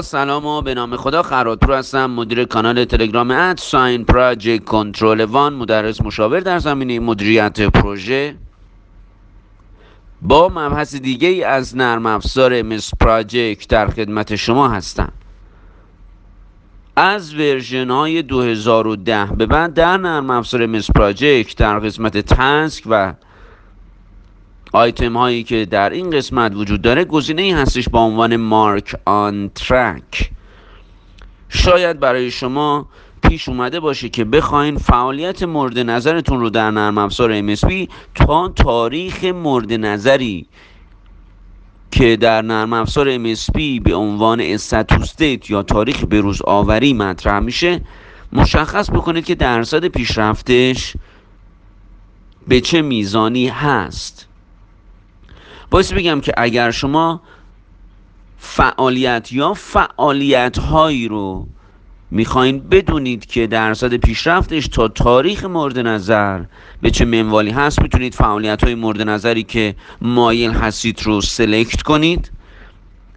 سلام و به نام خدا خراتپور هستم مدیر کانال تلگرام at sign project control one مدرس مشاور در زمینه مدیریت پروژه. با مبحث دیگه ای از نرم افزار MS Project در خدمت شما هستم. از version های 2010 به بعد در نرم افزار MS Project در قسمت Task و آیتم هایی که در این قسمت وجود داره گزینه ای هستش با عنوان Mark on Track. شاید برای شما پیش اومده باشه که بخواین فعالیت مورد نظرتون رو در نرم افزار MSP تا تاریخ مورد نظری که در نرم افزار MSP به عنوان استاتوس دیت یا تاریخ بروز آوری مطرح میشه مشخص بکنید که درصد پیشرفتش به چه میزانی هست. باید بگم که اگر شما فعالیت یا فعالیت هایی رو می‌خواین بدونید که درصد پیشرفتش تا تاریخ مورد نظر به چه منوالی هست می‌تونید فعالیت های مورد نظری که مایل هستید رو select کنید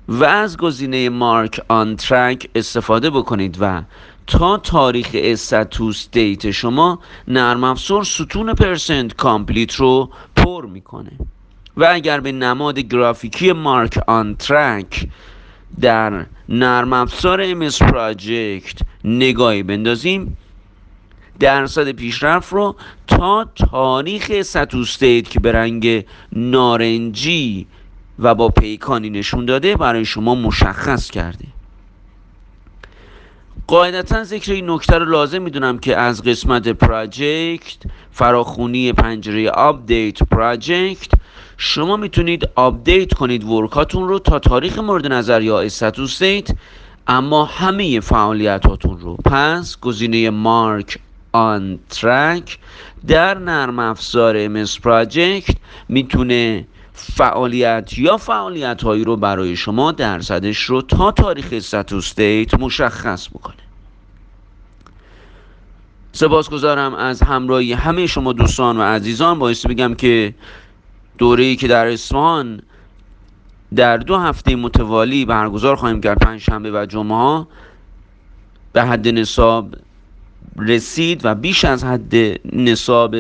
و از گزینه Mark on Track استفاده بکنید و تا تاریخ status date شما نرم افزار ستون percent complete رو پر می‌کنه. و اگر به نماد گرافیکی مارک آن ترک در نرم افزار MS پراجکت نگاهی بندازیم درصد پیشرفت رو تا تاریخ ستوستیت که به رنگ نارنجی و با پیکانی نشون داده برای شما مشخص کرده. قاعدتا ذکر این نکته رو لازم می‌دونم که از قسمت پراجکت فراخونی پنجره Update Project شما می‌تونید update کنید work اتون رو تا تاریخ مورد نظر یا status date اما همه فعالیتاتون رو. پس گزینه Mark on Track در نرم افزار MS Project می‌تونه فعالیت یا فعالیت هایی رو برای شما درصدش رو تا تاریخ status date مشخص بکنه. سپاسگزارم از همراهی همه شما دوستان و عزیزان. باعث بگم که دوره‌ای که در اصفهان در دو هفته متوالی برگزار خواهیم کرد پنج شنبه و جمعه به حد نصاب رسید و بیش از حد نصاب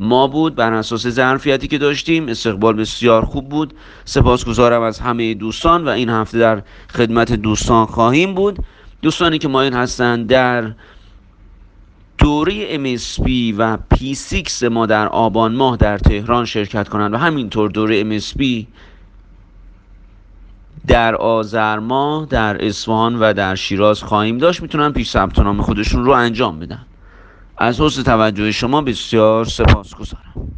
ما بود بر اساس ظرفیتی که داشتیم. استقبال بسیار خوب بود. سپاسگزارم از همه دوستان و این هفته در خدمت دوستان خواهیم بود. دوستانی که مایل هستند در دوره MSP و P6 ما در آبان ماه در تهران شرکت کنند و همینطور دوره MSP در آذر ماه در اصفهان و در شیراز خواهیم داشت. می‌تونن پیش ثبت نام خودشون رو انجام بدن از حسن توجه شما بسیار سپاسگزارم.